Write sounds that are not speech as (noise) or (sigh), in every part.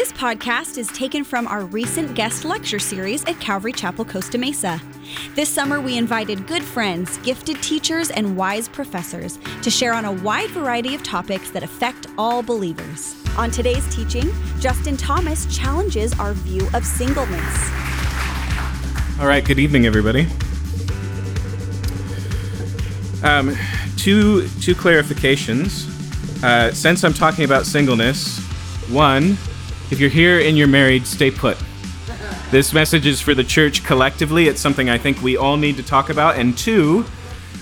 This podcast is taken from our recent guest lecture series at Calvary Chapel, Costa Mesa. This summer, we invited good friends, gifted teachers, and wise professors to share on a wide variety of topics that affect all believers. On today's teaching, Justin Thomas challenges our view of singleness. All right, good evening, everybody. Um, two, two clarifications. Uh, since I'm talking about singleness, one, if you're here and you're married, stay put. This message is for the church collectively. It's something I think we all need to talk about. And two,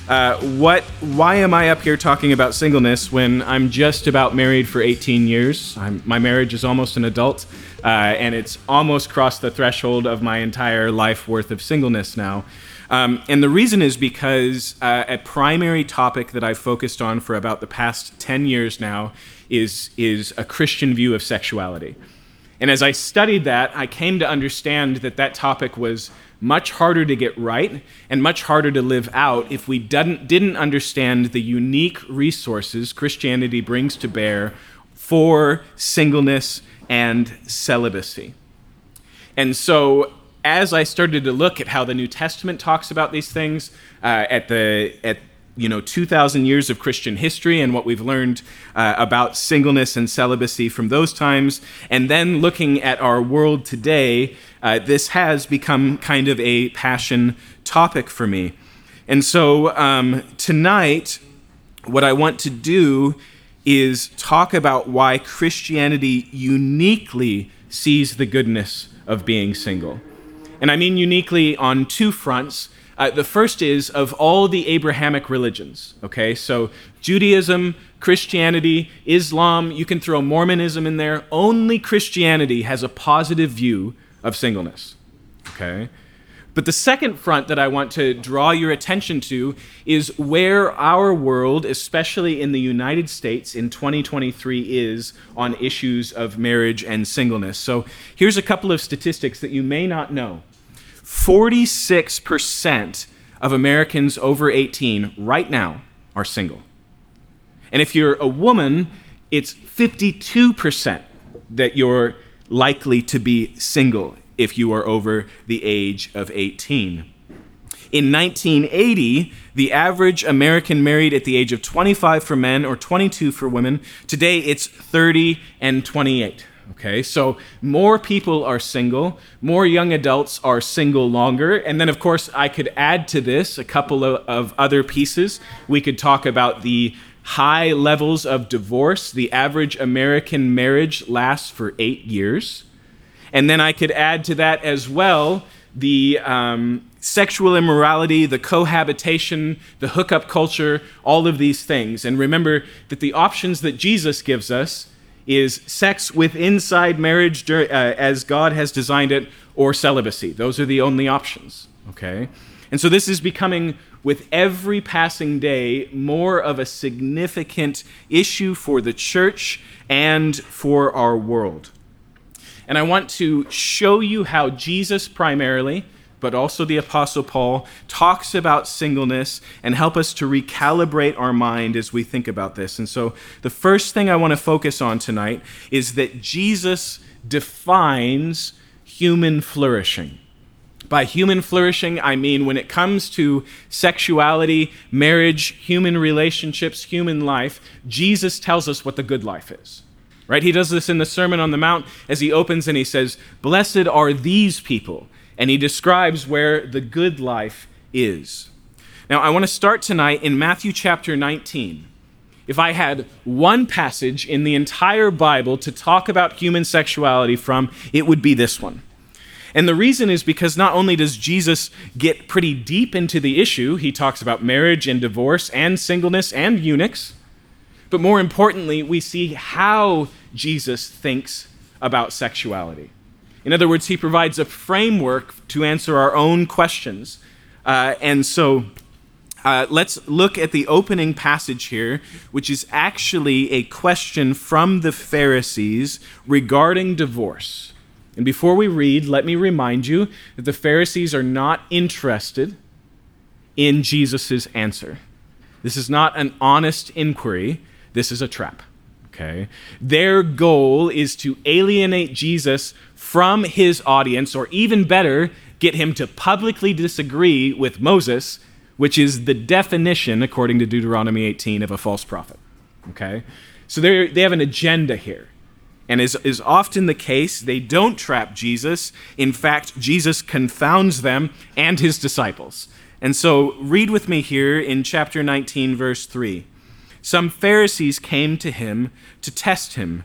uh, what? Why am I up here talking about singleness when I'm just about married for 18 years? I'm, my marriage is almost an adult, uh, and it's almost crossed the threshold of my entire life worth of singleness now. Um, and the reason is because uh, a primary topic that I've focused on for about the past 10 years now is, is a Christian view of sexuality. And as I studied that, I came to understand that that topic was much harder to get right and much harder to live out if we didn't, didn't understand the unique resources Christianity brings to bear for singleness and celibacy. And so as I started to look at how the New Testament talks about these things, uh, at the at you know 2,000 years of Christian history and what we've learned uh, about singleness and celibacy from those times, and then looking at our world today, uh, this has become kind of a passion topic for me. And so um, tonight, what I want to do is talk about why Christianity uniquely sees the goodness of being single. And I mean uniquely on two fronts. Uh, the first is of all the Abrahamic religions, okay? So Judaism, Christianity, Islam, you can throw Mormonism in there. Only Christianity has a positive view of singleness, okay? But the second front that I want to draw your attention to is where our world, especially in the United States in 2023, is on issues of marriage and singleness. So here's a couple of statistics that you may not know. 46% of Americans over 18 right now are single. And if you're a woman, it's 52% that you're likely to be single if you are over the age of 18. In 1980, the average American married at the age of 25 for men or 22 for women. Today, it's 30 and 28. Okay, so more people are single, more young adults are single longer. And then, of course, I could add to this a couple of, of, other pieces. We could talk about the high levels of divorce. The average American marriage lasts for eight years. And then I could add to that as well the um, sexual immorality, the cohabitation, the hookup culture, all of these things. And remember that the options that Jesus gives us is sex with inside marriage uh, as God has designed it, or celibacy. Those are the only options, okay? And so this is becoming, with every passing day, more of a significant issue for the church and for our world. And I want to show you how Jesus primarily, but also the Apostle Paul, talks about singleness and help us to recalibrate our mind as we think about this. And so, the first thing I want to focus on tonight is that Jesus defines human flourishing. By human flourishing, I mean when it comes to sexuality, marriage, human relationships, human life, Jesus tells us what the good life is. Right? He does this in the Sermon on the Mount as he opens and he says, Blessed are these people and he describes where the good life is. Now, I want to start tonight in Matthew chapter 19. If I had one passage in the entire Bible to talk about human sexuality from, it would be this one. And the reason is because not only does Jesus get pretty deep into the issue, he talks about marriage and divorce and singleness and eunuchs, but more importantly, we see how Jesus thinks about sexuality. In other words, he provides a framework to answer our own questions. Uh, and so uh, let's look at the opening passage here, which is actually a question from the Pharisees regarding divorce. And before we read, let me remind you that the Pharisees are not interested in Jesus' answer. This is not an honest inquiry, this is a trap. Okay? Their goal is to alienate Jesus from his audience, or even better, get him to publicly disagree with Moses, which is the definition, according to Deuteronomy 18, of a false prophet. Okay? So they have an agenda here. And as is often the case, they don't trap Jesus. In fact, Jesus confounds them and his disciples. And so read with me here in chapter 19, verse 3. Some Pharisees came to him to test him.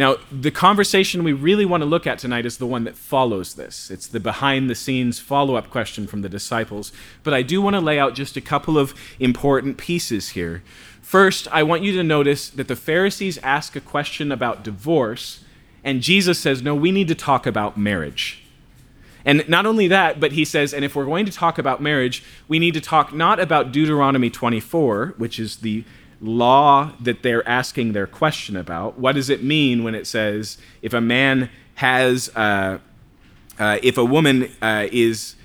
Now, the conversation we really want to look at tonight is the one that follows this. It's the behind the scenes follow up question from the disciples. But I do want to lay out just a couple of important pieces here. First, I want you to notice that the Pharisees ask a question about divorce and Jesus says, no, we need to talk about marriage. And not only that, but he says, and if we're going to talk about marriage, we need to talk not about Deuteronomy 24, which is the law that they're asking their question about. What does it mean when it says if a man has, uh, uh, if a woman uh, is,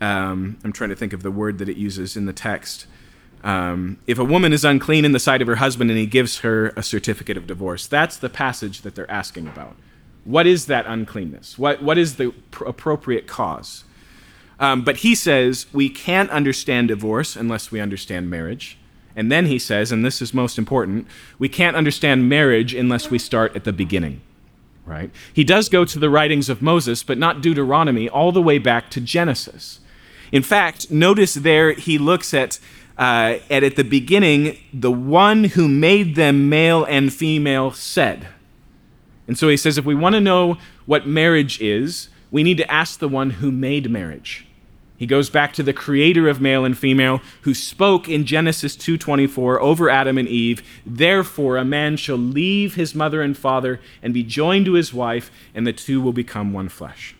um, I'm trying to think of the word that it uses in the text. Um, if a woman is unclean in the sight of her husband and he gives her a certificate of divorce, that's the passage that they're asking about. What is that uncleanness? What, what is the pr- appropriate cause? Um, but he says we can't understand divorce unless we understand marriage. And then he says, and this is most important, we can't understand marriage unless we start at the beginning. Right? He does go to the writings of Moses, but not Deuteronomy, all the way back to Genesis. In fact, notice there he looks at uh, and at the beginning, the one who made them male and female said. And so he says if we want to know what marriage is, we need to ask the one who made marriage. He goes back to the creator of male and female who spoke in Genesis 2:24 over Adam and Eve, "Therefore a man shall leave his mother and father and be joined to his wife, and the two will become one flesh."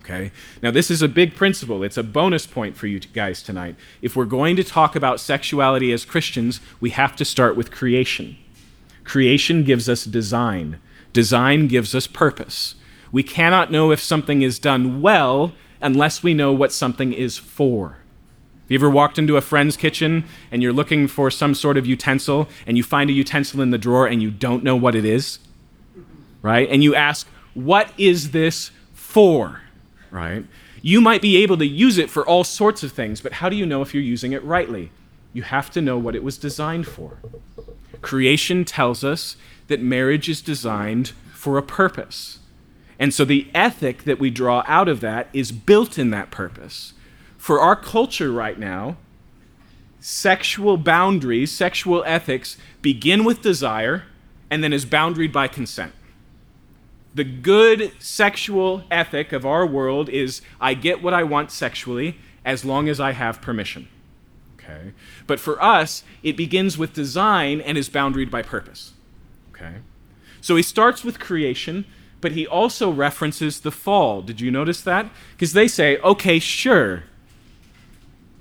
Okay? Now, this is a big principle. It's a bonus point for you guys tonight. If we're going to talk about sexuality as Christians, we have to start with creation. Creation gives us design, design gives us purpose. We cannot know if something is done well unless we know what something is for. Have you ever walked into a friend's kitchen and you're looking for some sort of utensil and you find a utensil in the drawer and you don't know what it is? Right? And you ask, What is this for? right? You might be able to use it for all sorts of things, but how do you know if you're using it rightly? You have to know what it was designed for. Creation tells us that marriage is designed for a purpose. And so the ethic that we draw out of that is built in that purpose. For our culture right now, sexual boundaries, sexual ethics begin with desire and then is boundaried by consent the good sexual ethic of our world is I get what I want sexually as long as I have permission. Okay? But for us, it begins with design and is boundaried by purpose. Okay? So he starts with creation, but he also references the fall. Did you notice that? Because they say, okay, sure,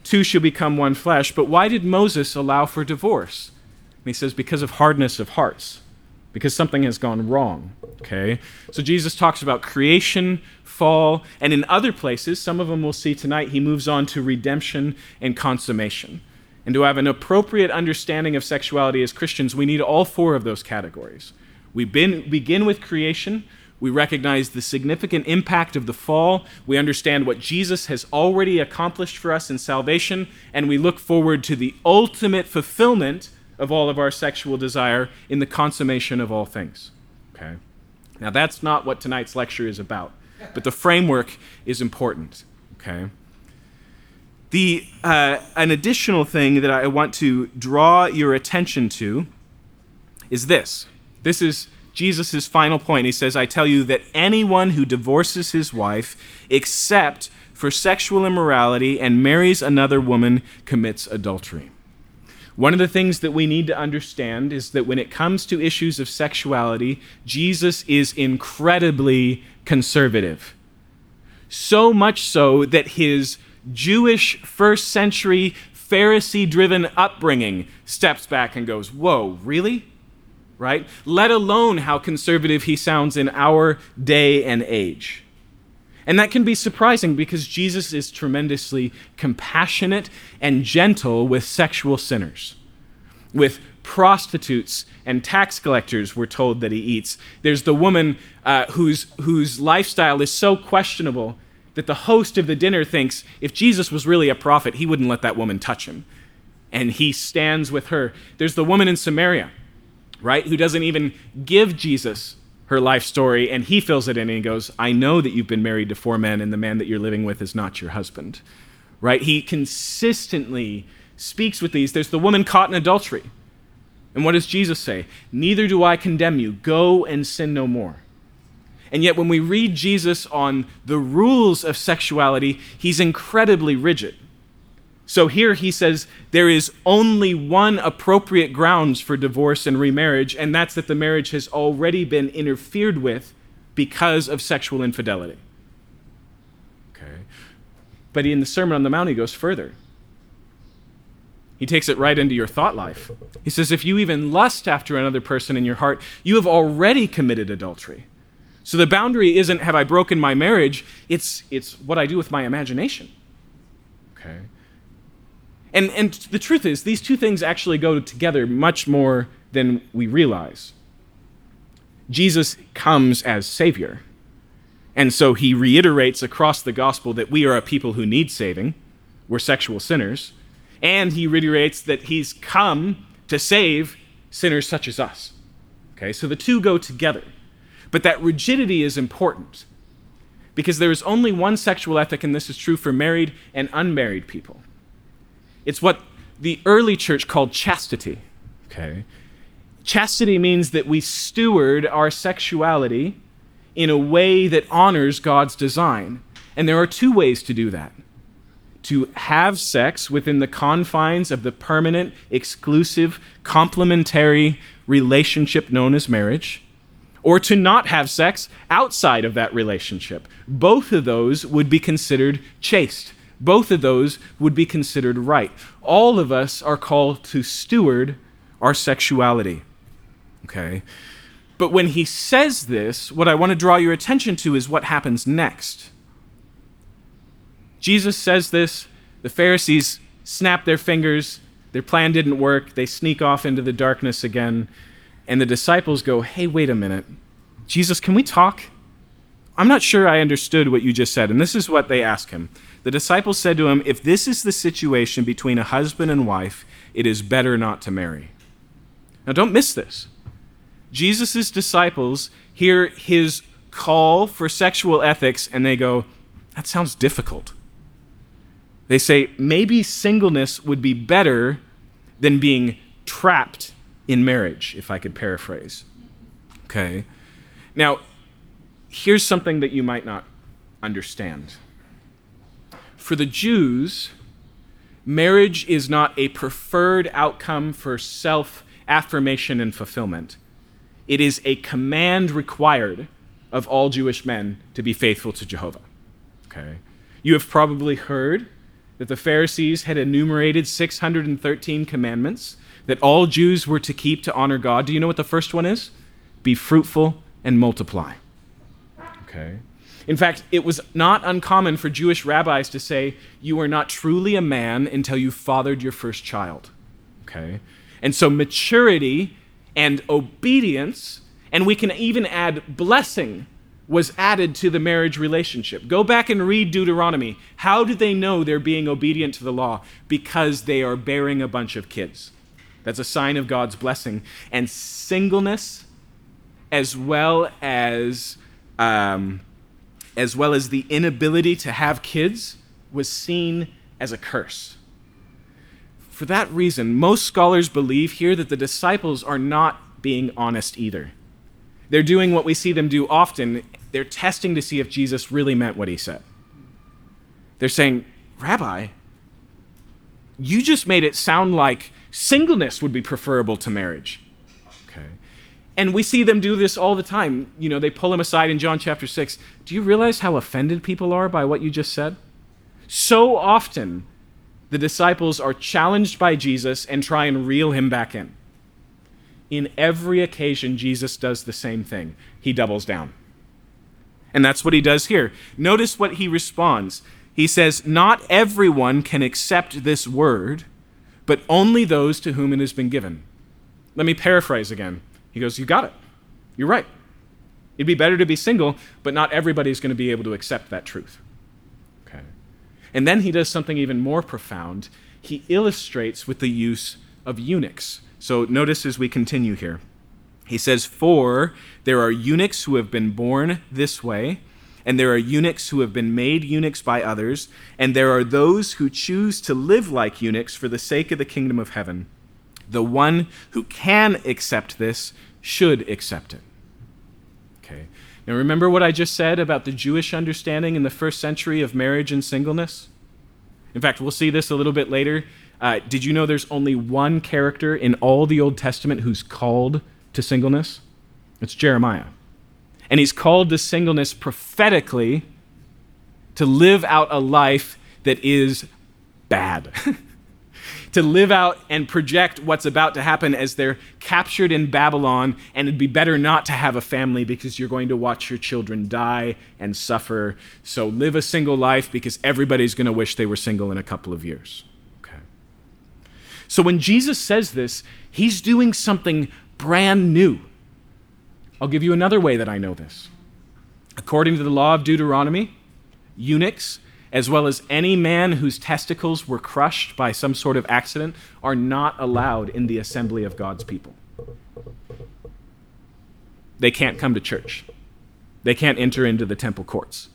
two shall become one flesh, but why did Moses allow for divorce? And he says, because of hardness of hearts because something has gone wrong. Okay? So Jesus talks about creation, fall, and in other places, some of them we'll see tonight, he moves on to redemption and consummation. And to have an appropriate understanding of sexuality as Christians, we need all four of those categories. We begin with creation. We recognize the significant impact of the fall. We understand what Jesus has already accomplished for us in salvation. And we look forward to the ultimate fulfillment of all of our sexual desire in the consummation of all things. Okay? Now, that's not what tonight's lecture is about, but the framework is important. Okay? The, uh, an additional thing that I want to draw your attention to is this. This is Jesus' final point. He says, I tell you that anyone who divorces his wife, except for sexual immorality, and marries another woman, commits adultery. One of the things that we need to understand is that when it comes to issues of sexuality, Jesus is incredibly conservative. So much so that his Jewish first century Pharisee driven upbringing steps back and goes, Whoa, really? Right? Let alone how conservative he sounds in our day and age. And that can be surprising because Jesus is tremendously compassionate and gentle with sexual sinners, with prostitutes and tax collectors, we're told that he eats. There's the woman uh, whose, whose lifestyle is so questionable that the host of the dinner thinks if Jesus was really a prophet, he wouldn't let that woman touch him. And he stands with her. There's the woman in Samaria, right, who doesn't even give Jesus her life story, and he fills it in and he goes, I know that you've been married to four men, and the man that you're living with is not your husband. Right? He consistently speaks with these. There's the woman caught in adultery. And what does Jesus say? Neither do I condemn you. Go and sin no more. And yet, when we read Jesus on the rules of sexuality, he's incredibly rigid. So here he says there is only one appropriate grounds for divorce and remarriage, and that's that the marriage has already been interfered with because of sexual infidelity. Okay. But in the Sermon on the Mount, he goes further. He takes it right into your thought life. He says, if you even lust after another person in your heart, you have already committed adultery. So the boundary isn't have I broken my marriage, it's, it's what I do with my imagination. Okay? And, and the truth is, these two things actually go together much more than we realize. Jesus comes as Savior. And so he reiterates across the gospel that we are a people who need saving. We're sexual sinners. And he reiterates that he's come to save sinners such as us. Okay, so the two go together. But that rigidity is important because there is only one sexual ethic, and this is true for married and unmarried people. It's what the early church called chastity. Okay? Chastity means that we steward our sexuality in a way that honors God's design. And there are two ways to do that to have sex within the confines of the permanent, exclusive, complementary relationship known as marriage, or to not have sex outside of that relationship. Both of those would be considered chaste. Both of those would be considered right. All of us are called to steward our sexuality. Okay? But when he says this, what I want to draw your attention to is what happens next. Jesus says this, the Pharisees snap their fingers, their plan didn't work, they sneak off into the darkness again. And the disciples go, Hey, wait a minute. Jesus, can we talk? I'm not sure I understood what you just said. And this is what they ask him. The disciples said to him, If this is the situation between a husband and wife, it is better not to marry. Now, don't miss this. Jesus' disciples hear his call for sexual ethics and they go, That sounds difficult. They say, Maybe singleness would be better than being trapped in marriage, if I could paraphrase. Okay? Now, here's something that you might not understand. For the Jews, marriage is not a preferred outcome for self affirmation and fulfillment. It is a command required of all Jewish men to be faithful to Jehovah. Okay? You have probably heard that the Pharisees had enumerated 613 commandments that all Jews were to keep to honor God. Do you know what the first one is? Be fruitful and multiply. Okay? In fact, it was not uncommon for Jewish rabbis to say, You are not truly a man until you fathered your first child. Okay? And so maturity and obedience, and we can even add blessing, was added to the marriage relationship. Go back and read Deuteronomy. How do they know they're being obedient to the law? Because they are bearing a bunch of kids. That's a sign of God's blessing. And singleness, as well as um, as well as the inability to have kids, was seen as a curse. For that reason, most scholars believe here that the disciples are not being honest either. They're doing what we see them do often. They're testing to see if Jesus really meant what he said. They're saying, Rabbi, you just made it sound like singleness would be preferable to marriage. And we see them do this all the time. You know, they pull him aside in John chapter 6. Do you realize how offended people are by what you just said? So often, the disciples are challenged by Jesus and try and reel him back in. In every occasion, Jesus does the same thing he doubles down. And that's what he does here. Notice what he responds. He says, Not everyone can accept this word, but only those to whom it has been given. Let me paraphrase again. He goes, You got it. You're right. It'd be better to be single, but not everybody's going to be able to accept that truth. Okay. And then he does something even more profound. He illustrates with the use of eunuchs. So notice as we continue here. He says, For there are eunuchs who have been born this way and there are eunuchs who have been made eunuchs by others, and there are those who choose to live like eunuchs for the sake of the kingdom of heaven. The one who can accept this should accept it. Okay. Now remember what I just said about the Jewish understanding in the first century of marriage and singleness? In fact, we'll see this a little bit later. Uh, did you know there's only one character in all the Old Testament who's called to singleness? It's Jeremiah. And he's called to singleness prophetically to live out a life that is bad. (laughs) to live out and project what's about to happen as they're captured in Babylon, and it'd be better not to have a family because you're going to watch your children die and suffer. So live a single life because everybody's going to wish they were single in a couple of years. Okay. So when Jesus says this, he's doing something brand new. I'll give you another way that I know this. According to the law of Deuteronomy, eunuchs, as well as any man whose testicles were crushed by some sort of accident, are not allowed in the assembly of God's people. They can't come to church, they can't enter into the temple courts.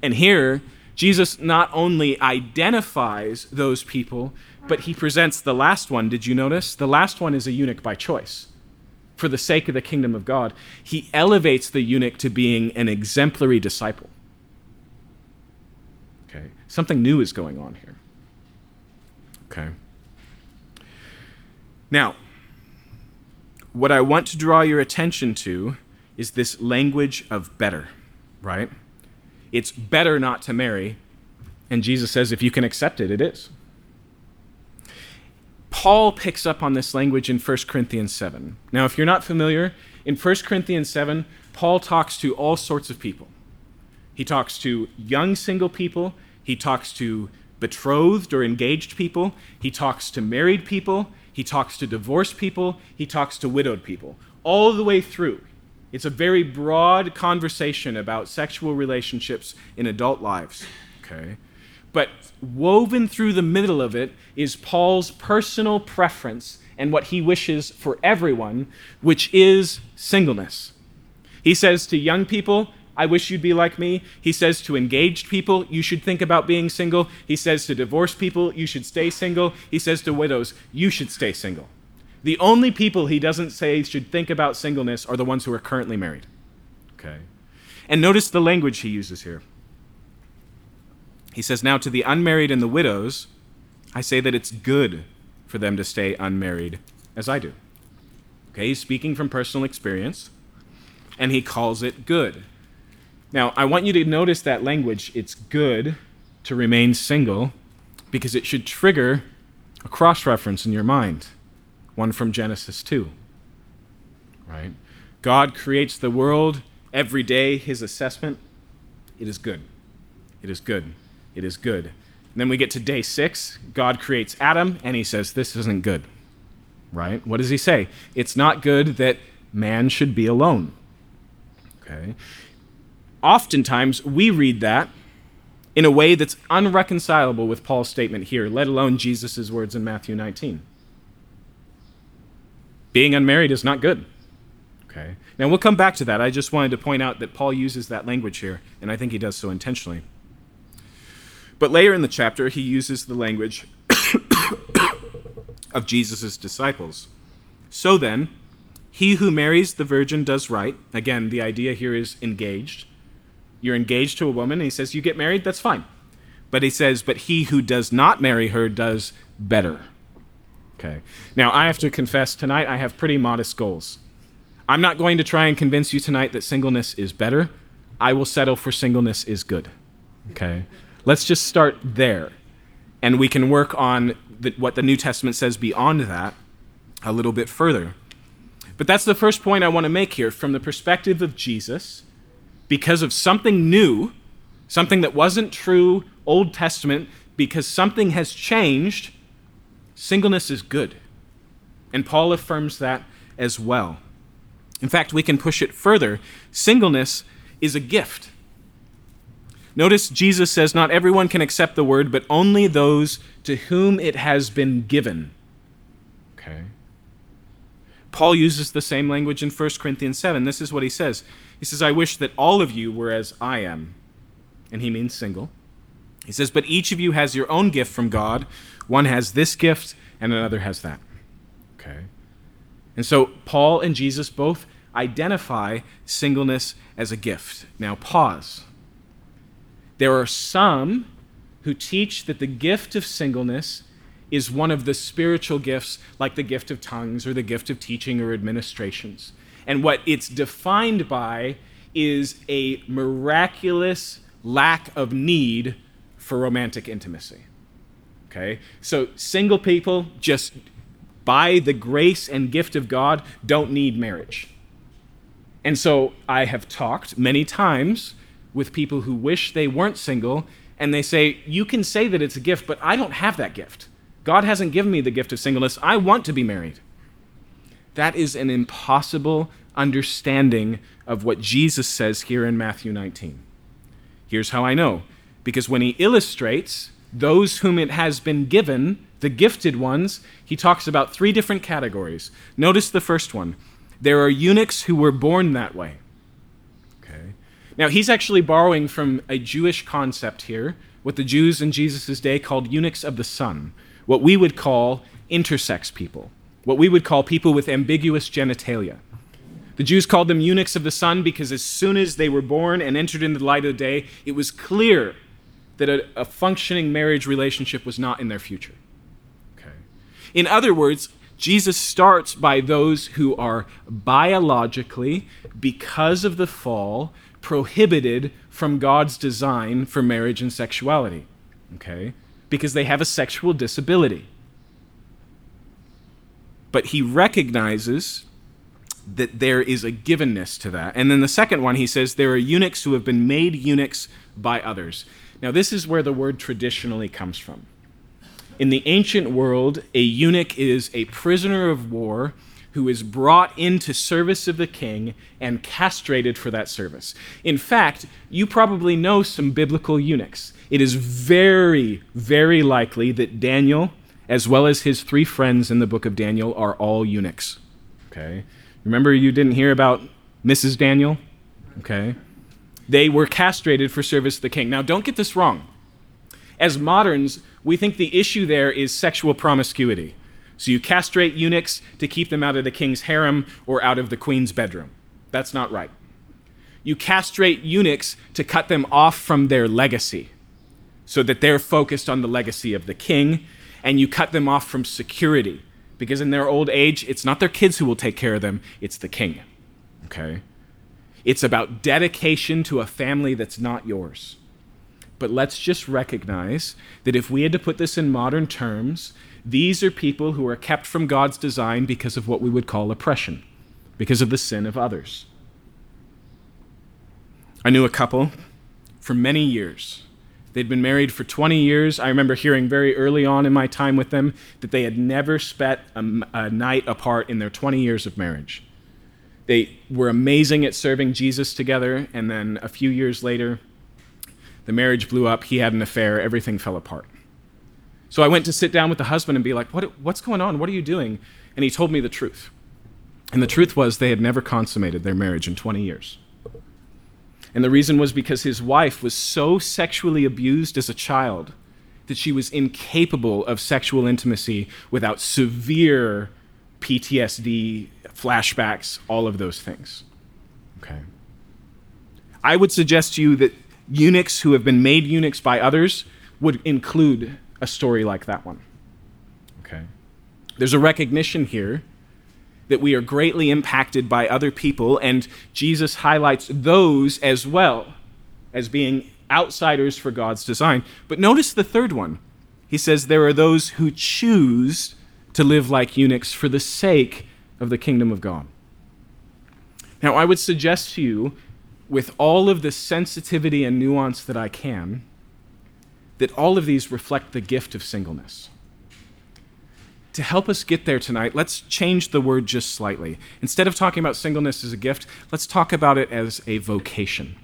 And here, Jesus not only identifies those people, but he presents the last one. Did you notice? The last one is a eunuch by choice for the sake of the kingdom of God, he elevates the eunuch to being an exemplary disciple. Something new is going on here. Okay. Now, what I want to draw your attention to is this language of better, right? It's better not to marry, and Jesus says if you can accept it, it is. Paul picks up on this language in 1 Corinthians 7. Now, if you're not familiar, in 1 Corinthians 7, Paul talks to all sorts of people. He talks to young single people, he talks to betrothed or engaged people, he talks to married people, he talks to divorced people, he talks to widowed people. All the way through. It's a very broad conversation about sexual relationships in adult lives. Okay? But woven through the middle of it is Paul's personal preference and what he wishes for everyone, which is singleness. He says to young people, I wish you'd be like me. He says to engaged people, you should think about being single. He says to divorced people, you should stay single. He says to widows, you should stay single. The only people he doesn't say should think about singleness are the ones who are currently married. Okay. And notice the language he uses here. He says, Now to the unmarried and the widows, I say that it's good for them to stay unmarried, as I do. Okay, he's speaking from personal experience, and he calls it good. Now, I want you to notice that language. It's good to remain single because it should trigger a cross reference in your mind, one from Genesis 2. Right? God creates the world every day, his assessment, it is good. It is good it is good. And then we get to day six. God creates Adam, and he says, This isn't good. Right? What does he say? It's not good that man should be alone. Okay? Oftentimes, we read that in a way that's unreconcilable with Paul's statement here, let alone Jesus' words in Matthew 19. Being unmarried is not good. Okay? Now, we'll come back to that. I just wanted to point out that Paul uses that language here, and I think he does so intentionally. But later in the chapter, he uses the language (coughs) of Jesus' disciples. So then, he who marries the virgin does right. Again, the idea here is engaged. You're engaged to a woman, and he says, You get married, that's fine. But he says, But he who does not marry her does better. Okay. Now, I have to confess, tonight I have pretty modest goals. I'm not going to try and convince you tonight that singleness is better. I will settle for singleness is good. Okay? Let's just start there. And we can work on the, what the New Testament says beyond that a little bit further. But that's the first point I want to make here from the perspective of Jesus, because of something new, something that wasn't true Old Testament, because something has changed, singleness is good. And Paul affirms that as well. In fact, we can push it further. Singleness is a gift. Notice Jesus says, Not everyone can accept the word, but only those to whom it has been given. Okay. Paul uses the same language in 1 Corinthians 7. This is what he says He says, I wish that all of you were as I am. And he means single. He says, But each of you has your own gift from God. One has this gift, and another has that. Okay. And so Paul and Jesus both identify singleness as a gift. Now, pause. There are some who teach that the gift of singleness is one of the spiritual gifts, like the gift of tongues or the gift of teaching or administrations. And what it's defined by is a miraculous lack of need for romantic intimacy. Okay? So, single people, just by the grace and gift of God, don't need marriage. And so, I have talked many times with people who wish they weren't single, and they say, You can say that it's a gift, but I don't have that gift. God hasn't given me the gift of singleness. I want to be married. That is an impossible understanding of what Jesus says here in Matthew 19. Here's how I know because when he illustrates those whom it has been given, the gifted ones, he talks about three different categories. Notice the first one there are eunuchs who were born that way. Okay. Now, he's actually borrowing from a Jewish concept here, what the Jews in Jesus' day called eunuchs of the sun, what we would call intersex people, what we would call people with ambiguous genitalia. The Jews called them eunuchs of the sun because as soon as they were born and entered into the light of the day, it was clear that a, a functioning marriage relationship was not in their future. Okay. In other words, Jesus starts by those who are biologically, because of the fall, prohibited from God's design for marriage and sexuality. Okay? Because they have a sexual disability. But he recognizes that there is a givenness to that. And then the second one, he says, there are eunuchs who have been made eunuchs by others. Now, this is where the word traditionally comes from. In the ancient world, a eunuch is a prisoner of war who is brought into service of the king and castrated for that service. In fact, you probably know some biblical eunuchs. It is very, very likely that Daniel, as well as his three friends in the book of Daniel, are all eunuchs. Okay? Remember, you didn't hear about Mrs. Daniel? Okay? They were castrated for service to the king. Now, don't get this wrong. As moderns, we think the issue there is sexual promiscuity. So you castrate eunuchs to keep them out of the king's harem or out of the queen's bedroom. That's not right. You castrate eunuchs to cut them off from their legacy so that they're focused on the legacy of the king, and you cut them off from security because in their old age, it's not their kids who will take care of them, it's the king. Okay? It's about dedication to a family that's not yours. But let's just recognize that if we had to put this in modern terms, these are people who are kept from God's design because of what we would call oppression, because of the sin of others. I knew a couple for many years. They'd been married for 20 years. I remember hearing very early on in my time with them that they had never spent a, a night apart in their 20 years of marriage. They were amazing at serving Jesus together, and then a few years later, the marriage blew up. He had an affair. Everything fell apart. So I went to sit down with the husband and be like, what, What's going on? What are you doing? And he told me the truth. And the truth was they had never consummated their marriage in 20 years. And the reason was because his wife was so sexually abused as a child that she was incapable of sexual intimacy without severe PTSD, flashbacks, all of those things. Okay. I would suggest to you that eunuchs who have been made eunuchs by others would include a story like that one. Okay. There's a recognition here that we are greatly impacted by other people, and Jesus highlights those as well as being outsiders for God's design. But notice the third one. He says there are those who choose to live like eunuchs for the sake of the kingdom of God. Now, I would suggest to you, with all of the sensitivity and nuance that I can, that all of these reflect the gift of singleness. To help us get there tonight, let's change the word just slightly. Instead of talking about singleness as a gift, let's talk about it as a vocation,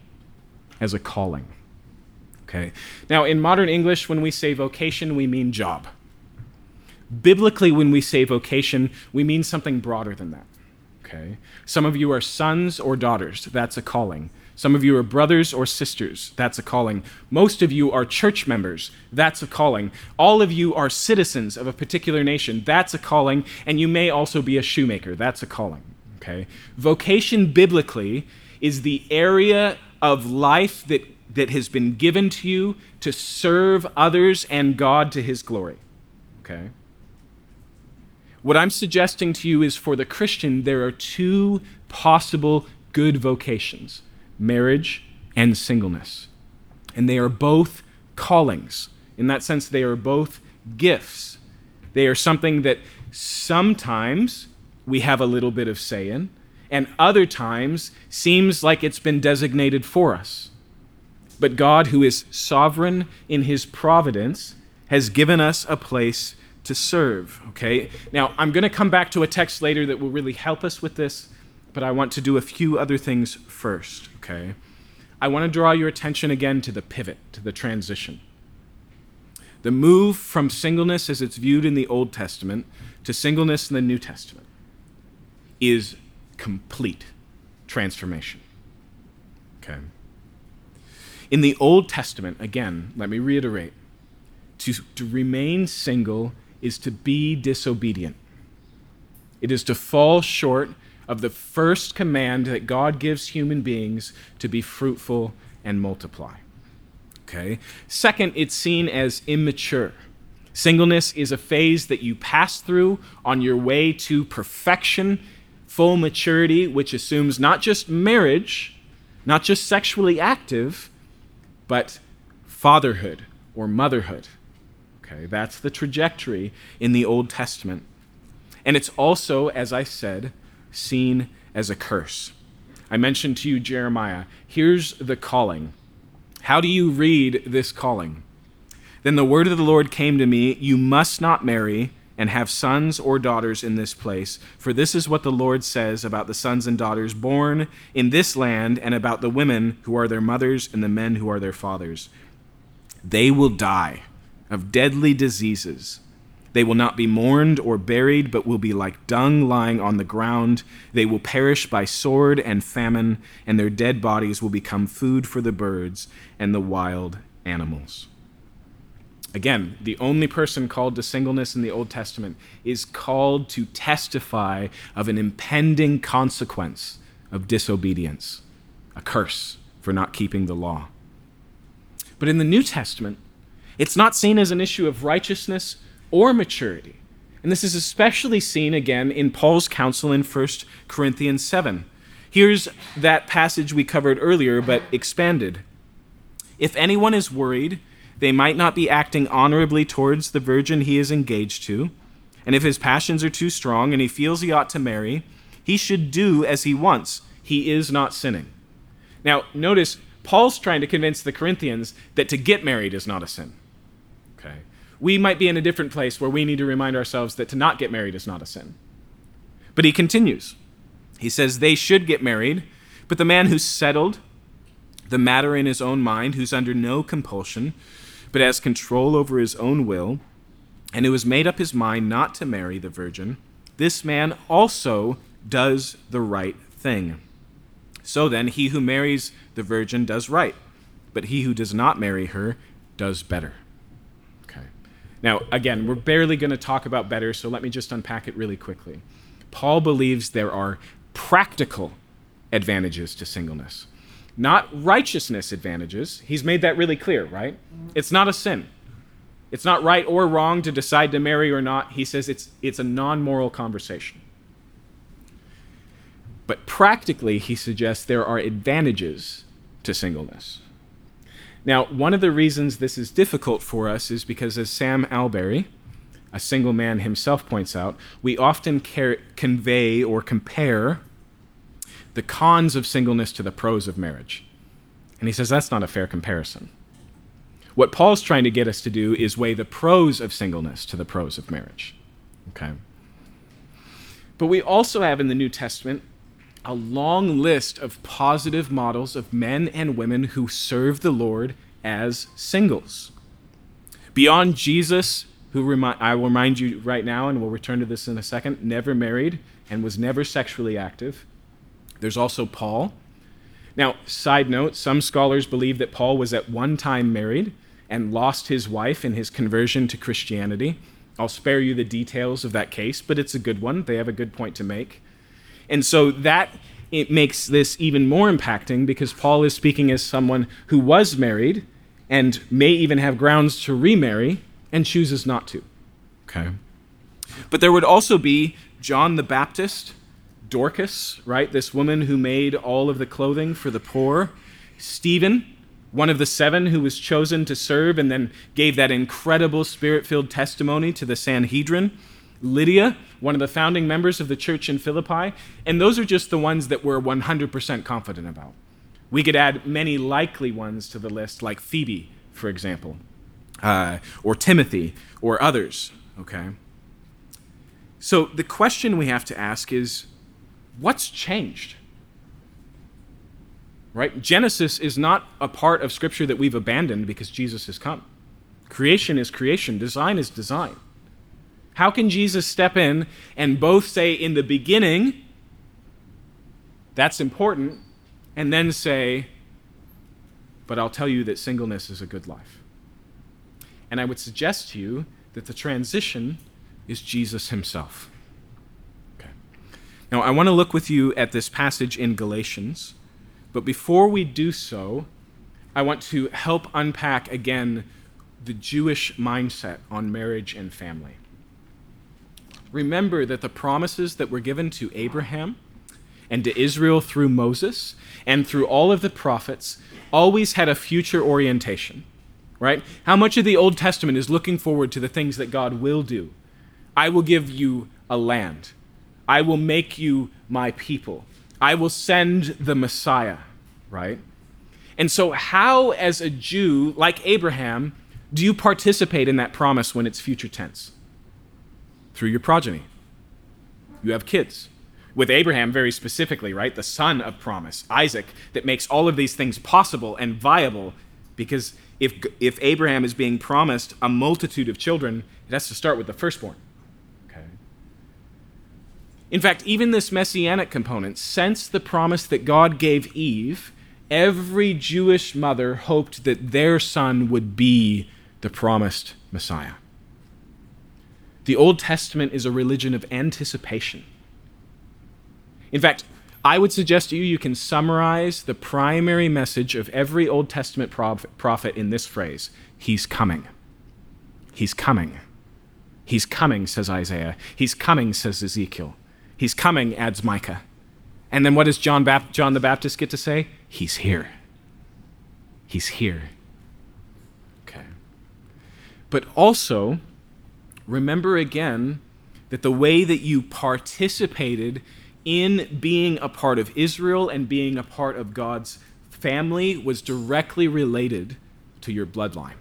as a calling. Okay? Now, in modern English, when we say vocation, we mean job. Biblically, when we say vocation, we mean something broader than that. Okay? Some of you are sons or daughters. That's a calling. Some of you are brothers or sisters. That's a calling. Most of you are church members. That's a calling. All of you are citizens of a particular nation. That's a calling. And you may also be a shoemaker. That's a calling. Okay? Vocation biblically is the area of life that, that has been given to you to serve others and God to his glory. Okay? What I'm suggesting to you is for the Christian, there are two possible good vocations marriage and singleness. And they are both callings. In that sense, they are both gifts. They are something that sometimes we have a little bit of say in, and other times seems like it's been designated for us. But God, who is sovereign in his providence, has given us a place to serve. Okay? Now, I'm going to come back to a text later that will really help us with this, but I want to do a few other things first, okay? I want to draw your attention again to the pivot, to the transition. The move from singleness as it's viewed in the Old Testament to singleness in the New Testament is complete transformation. Okay. In the Old Testament, again, let me reiterate to, to remain single is to be disobedient. It is to fall short of the first command that God gives human beings to be fruitful and multiply. Okay? Second, it's seen as immature. Singleness is a phase that you pass through on your way to perfection, full maturity, which assumes not just marriage, not just sexually active, but fatherhood or motherhood. Okay, that's the trajectory in the Old Testament. And it's also, as I said, seen as a curse. I mentioned to you Jeremiah. Here's the calling. How do you read this calling? Then the word of the Lord came to me You must not marry and have sons or daughters in this place, for this is what the Lord says about the sons and daughters born in this land and about the women who are their mothers and the men who are their fathers. They will die of deadly diseases they will not be mourned or buried, but will be like dung lying on the ground. They will perish by sword and famine, and their dead bodies will become food for the birds and the wild animals. Again, the only person called to singleness in the Old Testament is called to testify of an impending consequence of disobedience, a curse for not keeping the law. But in the New Testament, it's not seen as an issue of righteousness or maturity. And this is especially seen again in Paul's counsel in 1 Corinthians 7. Here's that passage we covered earlier, but expanded. If anyone is worried, they might not be acting honorably towards the virgin he is engaged to. And if his passions are too strong and he feels he ought to marry, he should do as he wants. He is not sinning. Now, notice Paul's trying to convince the Corinthians that to get married is not a sin we might be in a different place where we need to remind ourselves that to not get married is not a sin. But he continues. He says they should get married, but the man who's settled the matter in his own mind, who's under no compulsion, but has control over his own will, and who has made up his mind not to marry the virgin, this man also does the right thing. So then, he who marries the virgin does right, but he who does not marry her does better. Now, again, we're barely going to talk about better, so let me just unpack it really quickly. Paul believes there are practical advantages to singleness, not righteousness advantages. He's made that really clear, right? It's not a sin. It's not right or wrong to decide to marry or not. He says it's, it's a non moral conversation. But practically, he suggests there are advantages to singleness. Now, one of the reasons this is difficult for us is because, as Sam Allberry, a single man himself points out, we often convey or compare the cons of singleness to the pros of marriage. And he says that's not a fair comparison. What Paul's trying to get us to do is weigh the pros of singleness to the pros of marriage. Okay? But we also have in the New Testament a long list of positive models of men and women who serve the Lord as singles. Beyond Jesus, who I will remind you right now, and we'll return to this in a second, never married and was never sexually active. There's also Paul. Now, side note, some scholars believe that Paul was at one time married and lost his wife in his conversion to Christianity. I'll spare you the details of that case, but it's a good one. They have a good point to make. And so that it makes this even more impacting because Paul is speaking as someone who was married and may even have grounds to remarry and chooses not to. Okay. But there would also be John the Baptist, Dorcas, right? This woman who made all of the clothing for the poor, Stephen, one of the seven who was chosen to serve and then gave that incredible spirit filled testimony to the Sanhedrin. Lydia, one of the founding members of the church in Philippi, and those are just the ones that we're 100% confident about. We could add many likely ones to the list, like Phoebe, for example, uh, or Timothy, or others, okay? So the question we have to ask is what's changed? Right? Genesis is not a part of Scripture that we've abandoned because Jesus has come. Creation is creation, design is design. How can Jesus step in and both say, in the beginning, that's important, and then say, but I'll tell you that singleness is a good life? And I would suggest to you that the transition is Jesus himself. Okay. Now, I want to look with you at this passage in Galatians, but before we do so, I want to help unpack again the Jewish mindset on marriage and family remember that the promises that were given to Abraham and to Israel through Moses and through all of the prophets always had a future orientation, right? How much of the Old Testament is looking forward to the things that God will do? I will give you a land. I will make you my people. I will send the Messiah, right? And so, how, as a Jew like Abraham, do you participate in that promise when it's future tense? Through your progeny. You have kids. With Abraham, very specifically, right? The son of promise, Isaac, that makes all of these things possible and viable because if, if Abraham is being promised a multitude of children, it has to start with the firstborn. Okay. In fact, even this messianic component, since the promise that God gave Eve, every Jewish mother hoped that their son would be the promised Messiah. The Old Testament is a religion of anticipation. In fact, I would suggest to you you can summarize the primary message of every Old Testament prophet in this phrase He's coming. He's coming. He's coming, says Isaiah. He's coming, says Ezekiel. He's coming, adds Micah. And then what does John, John the Baptist get to say? He's here. He's here. Okay. But also, remember again that the way that you participated in being a part of Israel and being a part of God's family was directly related to your bloodline,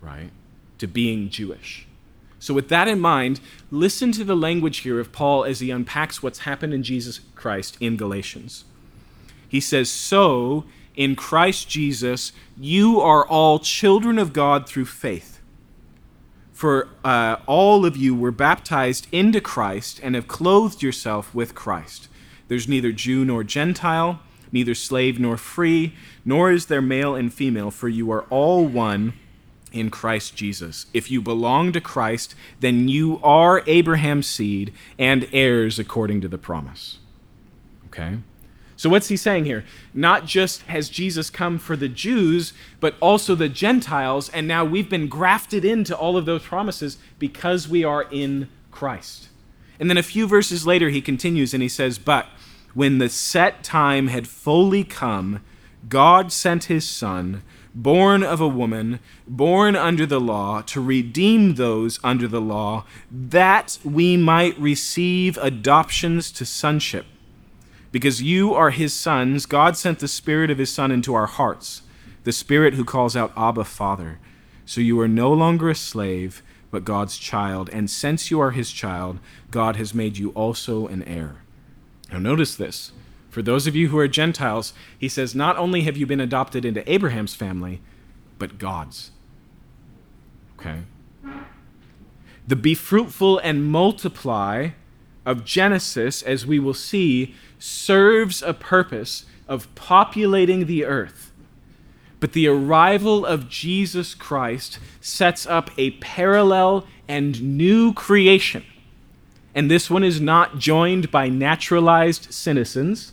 right? To being Jewish. So, with that in mind, listen to the language here of Paul as he unpacks what's happened in Jesus Christ in Galatians. He says, So, in Christ Jesus, you are all children of God through faith. For uh, all of you were baptized into Christ and have clothed yourself with Christ. There's neither Jew nor Gentile, neither slave nor free, nor is there male and female, for you are all one in Christ Jesus. If you belong to Christ, then you are Abraham's seed and heirs according to the promise. Okay? So, what's he saying here? Not just has Jesus come for the Jews, but also the Gentiles, and now we've been grafted into all of those promises because we are in Christ. And then a few verses later, he continues and he says, But when the set time had fully come, God sent his Son, born of a woman, born under the law, to redeem those under the law, that we might receive adoptions to sonship. Because you are his sons, God sent the Spirit of his Son into our hearts, the Spirit who calls out, Abba, Father. So you are no longer a slave, but God's child. And since you are his child, God has made you also an heir. Now, notice this. For those of you who are Gentiles, he says, not only have you been adopted into Abraham's family, but God's. Okay? The be fruitful and multiply of Genesis, as we will see, serves a purpose of populating the earth. But the arrival of Jesus Christ sets up a parallel and new creation. And this one is not joined by naturalized citizens,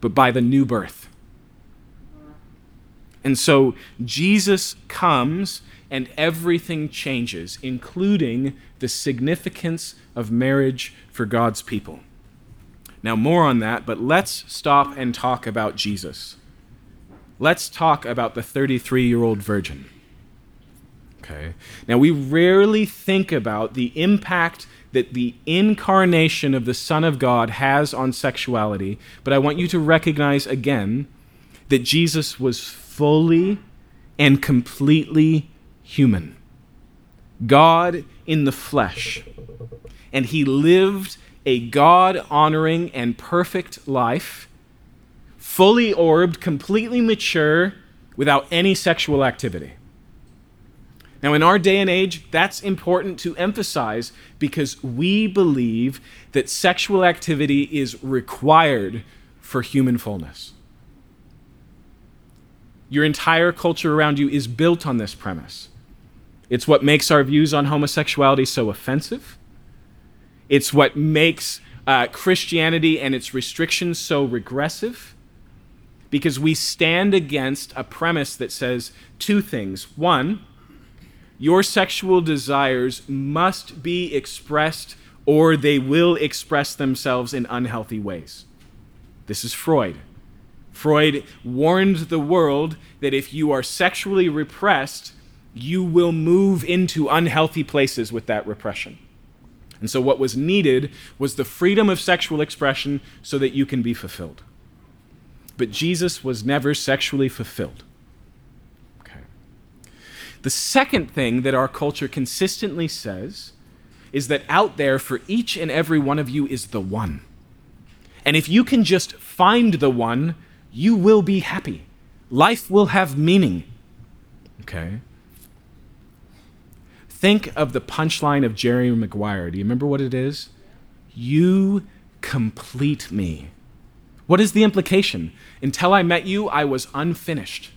but by the new birth. And so Jesus comes and everything changes, including the significance of marriage for God's people. Now, more on that, but let's stop and talk about Jesus. Let's talk about the 33 year old virgin. Okay. Now, we rarely think about the impact that the incarnation of the Son of God has on sexuality, but I want you to recognize again that Jesus was fully and completely human. God in the flesh. And he lived a God honoring and perfect life, fully orbed, completely mature, without any sexual activity. Now, in our day and age, that's important to emphasize because we believe that sexual activity is required for human fullness. Your entire culture around you is built on this premise. It's what makes our views on homosexuality so offensive. It's what makes uh, Christianity and its restrictions so regressive. Because we stand against a premise that says two things. One, your sexual desires must be expressed or they will express themselves in unhealthy ways. This is Freud. Freud warned the world that if you are sexually repressed, you will move into unhealthy places with that repression. And so, what was needed was the freedom of sexual expression so that you can be fulfilled. But Jesus was never sexually fulfilled. Okay. The second thing that our culture consistently says is that out there for each and every one of you is the one. And if you can just find the one, you will be happy. Life will have meaning. Okay? Think of the punchline of Jerry Maguire. Do you remember what it is? You complete me. What is the implication? Until I met you, I was unfinished.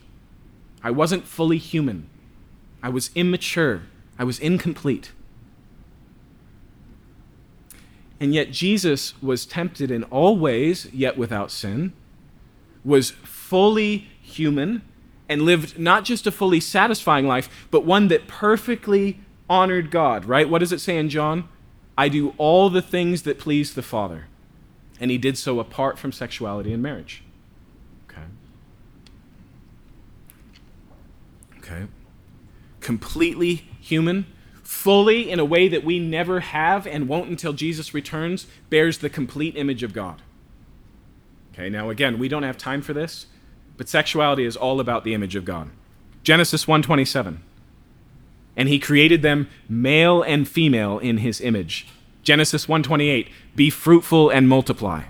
I wasn't fully human. I was immature. I was incomplete. And yet, Jesus was tempted in all ways, yet without sin, was fully human, and lived not just a fully satisfying life, but one that perfectly honored God, right? What does it say in John? I do all the things that please the Father. And he did so apart from sexuality and marriage. Okay. Okay. Completely human, fully in a way that we never have and won't until Jesus returns, bears the complete image of God. Okay, now again, we don't have time for this, but sexuality is all about the image of God. Genesis 127 and he created them male and female in his image. Genesis 1:28, be fruitful and multiply.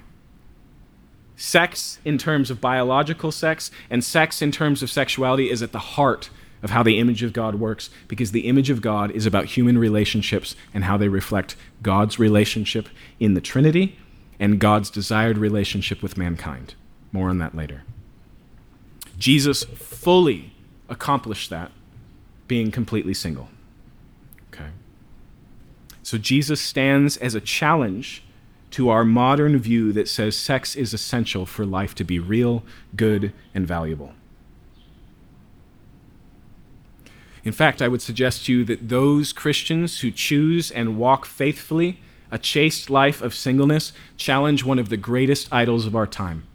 Sex in terms of biological sex and sex in terms of sexuality is at the heart of how the image of God works because the image of God is about human relationships and how they reflect God's relationship in the Trinity and God's desired relationship with mankind. More on that later. Jesus fully accomplished that being completely single. Okay. So Jesus stands as a challenge to our modern view that says sex is essential for life to be real, good, and valuable. In fact, I would suggest to you that those Christians who choose and walk faithfully a chaste life of singleness challenge one of the greatest idols of our time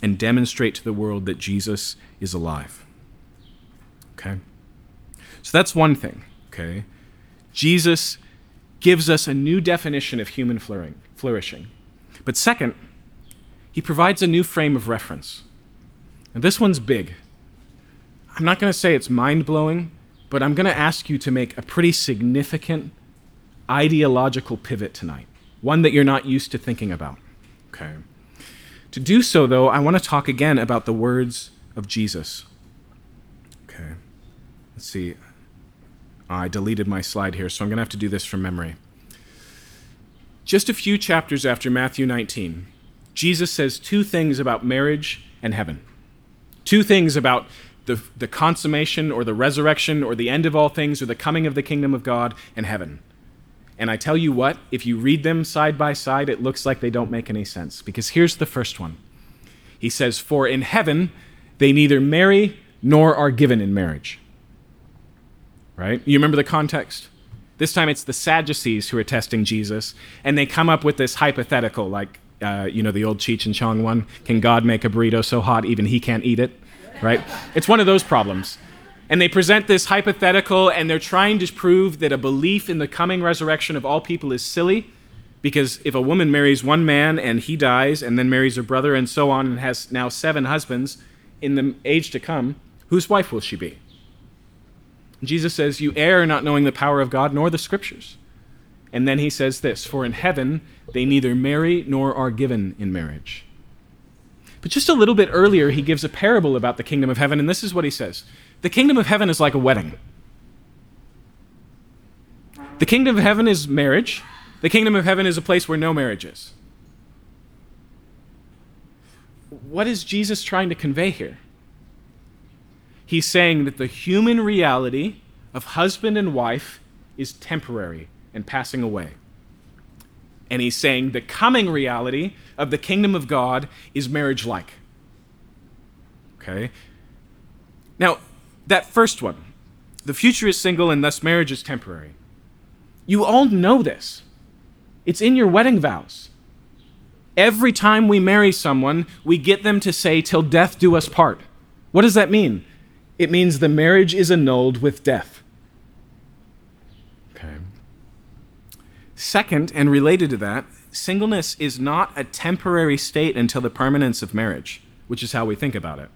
and demonstrate to the world that Jesus is alive. Okay? So that's one thing, okay? Jesus gives us a new definition of human flourishing. But second, he provides a new frame of reference. And this one's big. I'm not going to say it's mind blowing, but I'm going to ask you to make a pretty significant ideological pivot tonight, one that you're not used to thinking about. Okay. To do so, though, I want to talk again about the words of Jesus. Let's see. Ah, I deleted my slide here, so I'm going to have to do this from memory. Just a few chapters after Matthew 19, Jesus says two things about marriage and heaven. Two things about the, the consummation or the resurrection or the end of all things or the coming of the kingdom of God and heaven. And I tell you what, if you read them side by side, it looks like they don't make any sense. Because here's the first one He says, For in heaven they neither marry nor are given in marriage. Right? You remember the context? This time it's the Sadducees who are testing Jesus, and they come up with this hypothetical, like, uh, you know, the old Cheech and Chong one Can God make a burrito so hot even he can't eat it? Right? It's one of those problems. And they present this hypothetical, and they're trying to prove that a belief in the coming resurrection of all people is silly. Because if a woman marries one man and he dies, and then marries her brother, and so on, and has now seven husbands in the age to come, whose wife will she be? Jesus says, You err not knowing the power of God nor the scriptures. And then he says this For in heaven they neither marry nor are given in marriage. But just a little bit earlier, he gives a parable about the kingdom of heaven, and this is what he says the kingdom of heaven is like a wedding. The kingdom of heaven is marriage. The kingdom of heaven is a place where no marriage is. What is Jesus trying to convey here? He's saying that the human reality of husband and wife is temporary and passing away. And he's saying the coming reality of the kingdom of God is marriage like. Okay? Now, that first one, the future is single and thus marriage is temporary. You all know this. It's in your wedding vows. Every time we marry someone, we get them to say, Till death do us part. What does that mean? It means the marriage is annulled with death. Okay. Second, and related to that, singleness is not a temporary state until the permanence of marriage, which is how we think about it.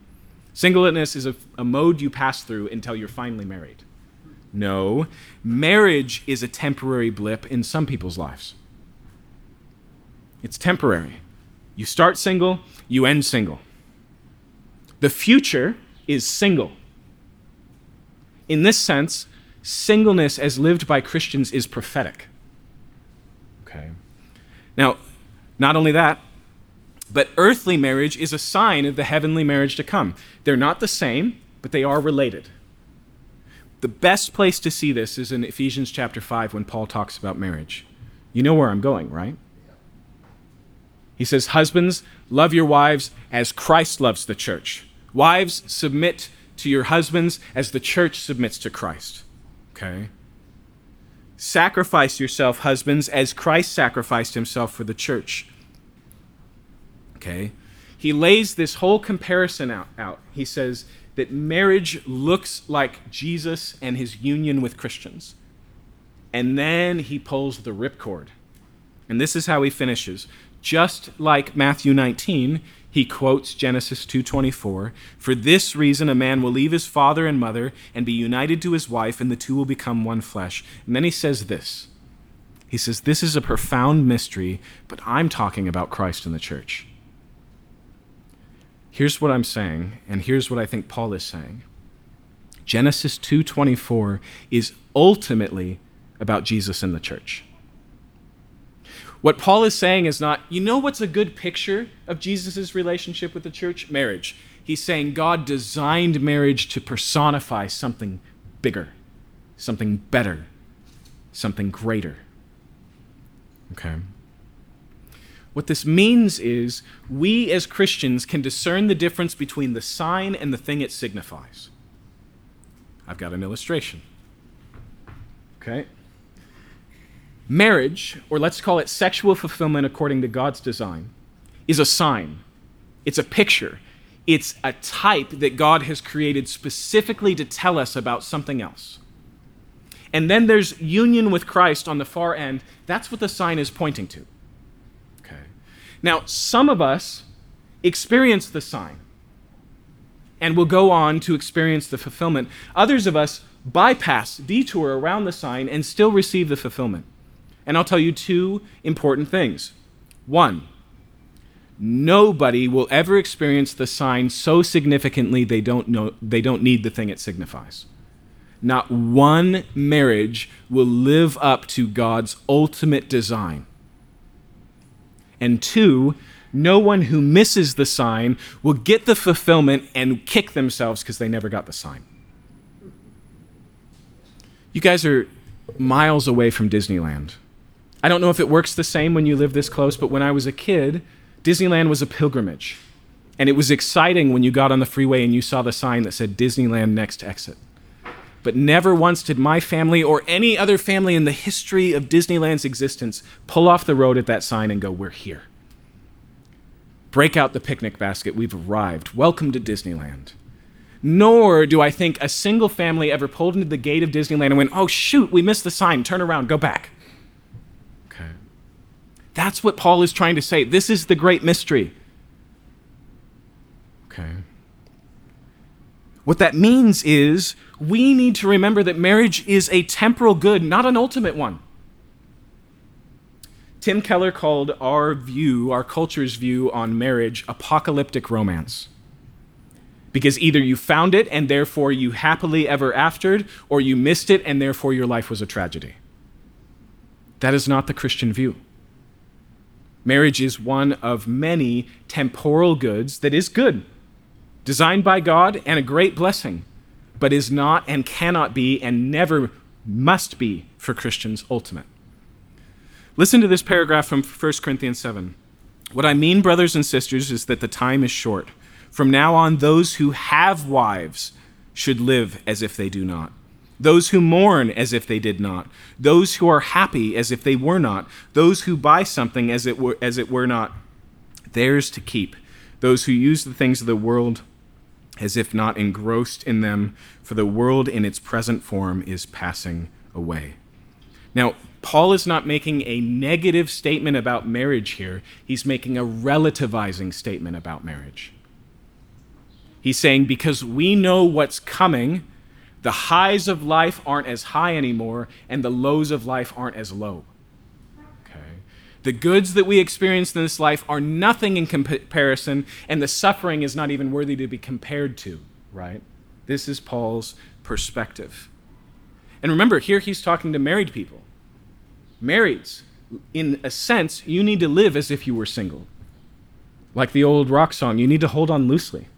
Singleness is a, a mode you pass through until you're finally married. No, marriage is a temporary blip in some people's lives. It's temporary. You start single, you end single. The future is single. In this sense, singleness as lived by Christians is prophetic. Okay. Now, not only that, but earthly marriage is a sign of the heavenly marriage to come. They're not the same, but they are related. The best place to see this is in Ephesians chapter 5 when Paul talks about marriage. You know where I'm going, right? He says, Husbands, love your wives as Christ loves the church. Wives, submit to your husbands as the church submits to Christ. Okay? Sacrifice yourself, husbands, as Christ sacrificed himself for the church okay, he lays this whole comparison out, out. He says that marriage looks like Jesus and his union with Christians. And then he pulls the ripcord. And this is how he finishes. Just like Matthew 19, he quotes Genesis 2:24, "For this reason a man will leave his father and mother and be united to his wife and the two will become one flesh." And then he says this. He says this is a profound mystery, but I'm talking about Christ and the church. Here's what I'm saying, and here's what I think Paul is saying. Genesis 2:24 is ultimately about Jesus and the church. What Paul is saying is not, you know what's a good picture of Jesus' relationship with the church? Marriage. He's saying God designed marriage to personify something bigger, something better, something greater. Okay? What this means is we as Christians can discern the difference between the sign and the thing it signifies. I've got an illustration. Okay? Marriage, or let's call it sexual fulfillment according to God's design, is a sign, it's a picture, it's a type that God has created specifically to tell us about something else. And then there's union with Christ on the far end. That's what the sign is pointing to. Okay. Now, some of us experience the sign and will go on to experience the fulfillment. Others of us bypass, detour around the sign, and still receive the fulfillment. And I'll tell you two important things. One, nobody will ever experience the sign so significantly they don't know they don't need the thing it signifies. Not one marriage will live up to God's ultimate design. And two, no one who misses the sign will get the fulfillment and kick themselves because they never got the sign. You guys are miles away from Disneyland. I don't know if it works the same when you live this close, but when I was a kid, Disneyland was a pilgrimage. And it was exciting when you got on the freeway and you saw the sign that said Disneyland next exit. But never once did my family or any other family in the history of Disneyland's existence pull off the road at that sign and go, We're here. Break out the picnic basket. We've arrived. Welcome to Disneyland. Nor do I think a single family ever pulled into the gate of Disneyland and went, Oh, shoot, we missed the sign. Turn around, go back. That's what Paul is trying to say. This is the great mystery. Okay. What that means is we need to remember that marriage is a temporal good, not an ultimate one. Tim Keller called our view, our culture's view on marriage, apocalyptic romance. Because either you found it and therefore you happily ever aftered, or you missed it and therefore your life was a tragedy. That is not the Christian view. Marriage is one of many temporal goods that is good, designed by God and a great blessing, but is not and cannot be and never must be for Christians ultimate. Listen to this paragraph from 1 Corinthians 7. What I mean, brothers and sisters, is that the time is short. From now on, those who have wives should live as if they do not. Those who mourn as if they did not. Those who are happy as if they were not. Those who buy something as it were, as it were not theirs to keep. Those who use the things of the world as if not engrossed in them, for the world in its present form is passing away. Now, Paul is not making a negative statement about marriage here, he's making a relativizing statement about marriage. He's saying, because we know what's coming, the highs of life aren't as high anymore, and the lows of life aren't as low. Okay? The goods that we experience in this life are nothing in comparison, and the suffering is not even worthy to be compared to, right? This is Paul's perspective. And remember, here he's talking to married people. Marrieds, in a sense, you need to live as if you were single. Like the old rock song, you need to hold on loosely.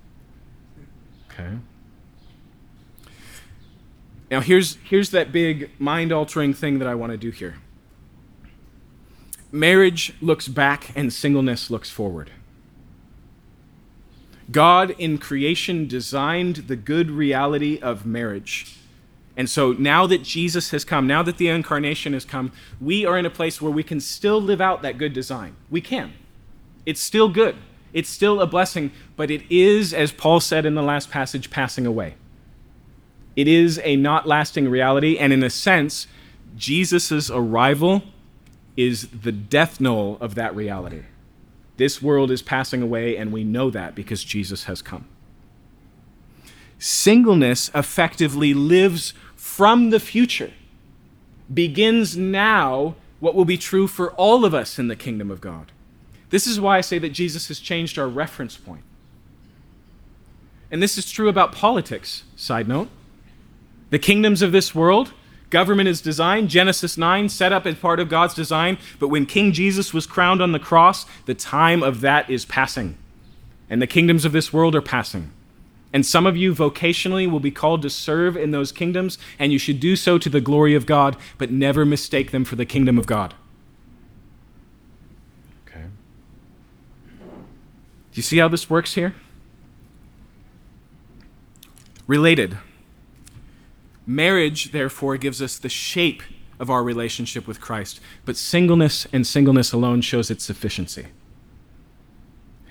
Now, here's, here's that big mind altering thing that I want to do here marriage looks back and singleness looks forward. God in creation designed the good reality of marriage. And so now that Jesus has come, now that the incarnation has come, we are in a place where we can still live out that good design. We can. It's still good. It's still a blessing, but it is, as Paul said in the last passage, passing away. It is a not lasting reality, and in a sense, Jesus' arrival is the death knell of that reality. This world is passing away, and we know that because Jesus has come. Singleness effectively lives from the future, begins now what will be true for all of us in the kingdom of God. This is why I say that Jesus has changed our reference point. And this is true about politics, side note. The kingdoms of this world Government is designed, Genesis 9, set up as part of God's design, but when King Jesus was crowned on the cross, the time of that is passing. And the kingdoms of this world are passing. And some of you vocationally will be called to serve in those kingdoms, and you should do so to the glory of God, but never mistake them for the kingdom of God. Okay. Do you see how this works here? Related. Marriage, therefore, gives us the shape of our relationship with Christ, but singleness and singleness alone shows its sufficiency.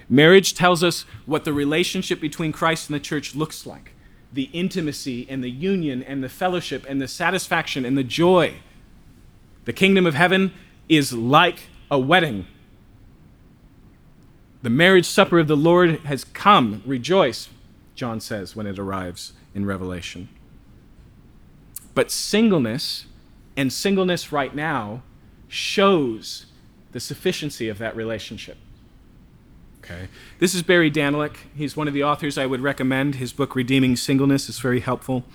Marriage tells us what the relationship between Christ and the church looks like the intimacy and the union and the fellowship and the satisfaction and the joy. The kingdom of heaven is like a wedding. The marriage supper of the Lord has come. Rejoice, John says when it arrives in Revelation. But singleness, and singleness right now, shows the sufficiency of that relationship. Okay. This is Barry Danylak. He's one of the authors I would recommend. His book, Redeeming Singleness, is very helpful.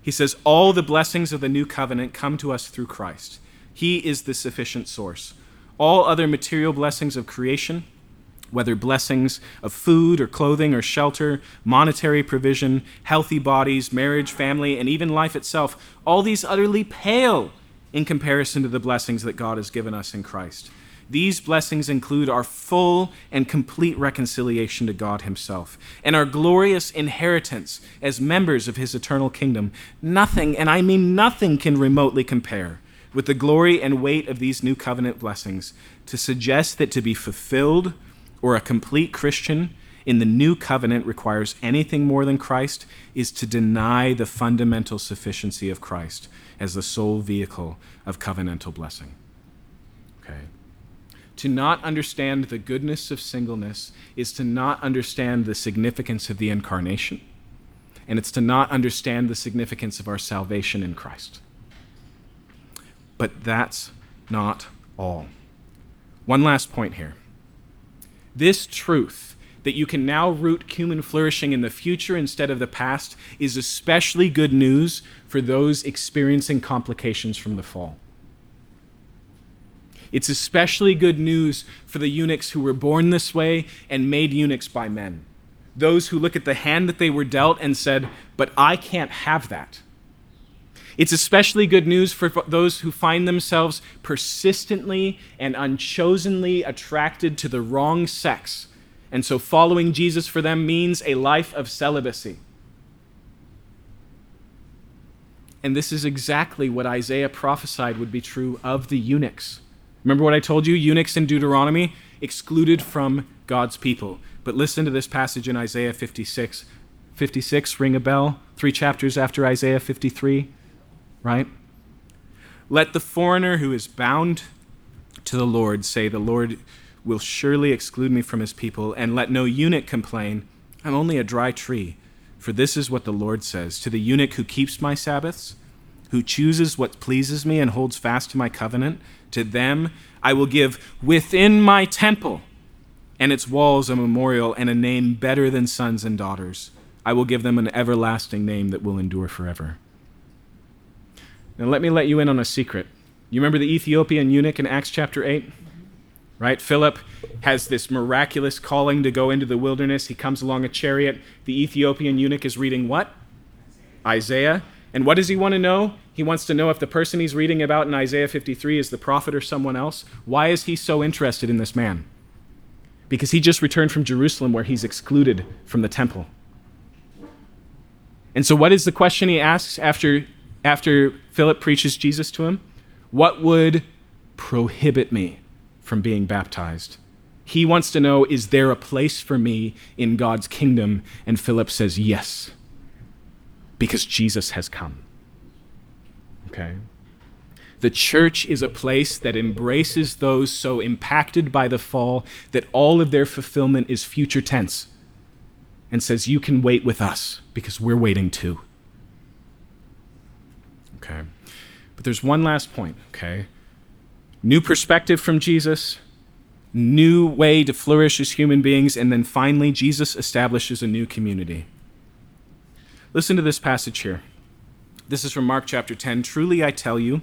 He says, All the blessings of the new covenant come to us through Christ. He is the sufficient source. All other material blessings of creation, whether blessings of food or clothing or shelter, monetary provision, healthy bodies, marriage, family, and even life itself, all these utterly pale in comparison to the blessings that God has given us in Christ. These blessings include our full and complete reconciliation to God Himself and our glorious inheritance as members of His eternal kingdom. Nothing, and I mean nothing, can remotely compare with the glory and weight of these new covenant blessings to suggest that to be fulfilled or a complete Christian in the new covenant requires anything more than Christ is to deny the fundamental sufficiency of Christ as the sole vehicle of covenantal blessing. Okay. To not understand the goodness of singleness is to not understand the significance of the incarnation, and it's to not understand the significance of our salvation in Christ. But that's not all. One last point here. This truth that you can now root human flourishing in the future instead of the past is especially good news for those experiencing complications from the fall. It's especially good news for the eunuchs who were born this way and made eunuchs by men. Those who look at the hand that they were dealt and said, But I can't have that. It's especially good news for those who find themselves persistently and unchosenly attracted to the wrong sex. And so following Jesus for them means a life of celibacy. And this is exactly what Isaiah prophesied would be true of the eunuchs. Remember what I told you? Eunuchs in Deuteronomy excluded from God's people. But listen to this passage in Isaiah 56. 56, ring a bell, three chapters after Isaiah 53 right? Let the foreigner who is bound to the Lord say, The Lord will surely exclude me from his people, and let no eunuch complain, I'm only a dry tree. For this is what the Lord says To the eunuch who keeps my Sabbaths, who chooses what pleases me and holds fast to my covenant, to them I will give within my temple and its walls a memorial and a name better than sons and daughters. I will give them an everlasting name that will endure forever. Now, let me let you in on a secret. You remember the Ethiopian eunuch in Acts chapter 8? Right? Philip has this miraculous calling to go into the wilderness. He comes along a chariot. The Ethiopian eunuch is reading what? Isaiah. And what does he want to know? He wants to know if the person he's reading about in Isaiah 53 is the prophet or someone else. Why is he so interested in this man? Because he just returned from Jerusalem where he's excluded from the temple. And so, what is the question he asks after after Philip preaches Jesus to him, what would prohibit me from being baptized? He wants to know, is there a place for me in God's kingdom? And Philip says, yes, because Jesus has come. Okay? The church is a place that embraces those so impacted by the fall that all of their fulfillment is future tense and says, You can wait with us because we're waiting too. Okay. But there's one last point, okay? New perspective from Jesus, new way to flourish as human beings, and then finally, Jesus establishes a new community. Listen to this passage here This is from Mark chapter 10. Truly I tell you,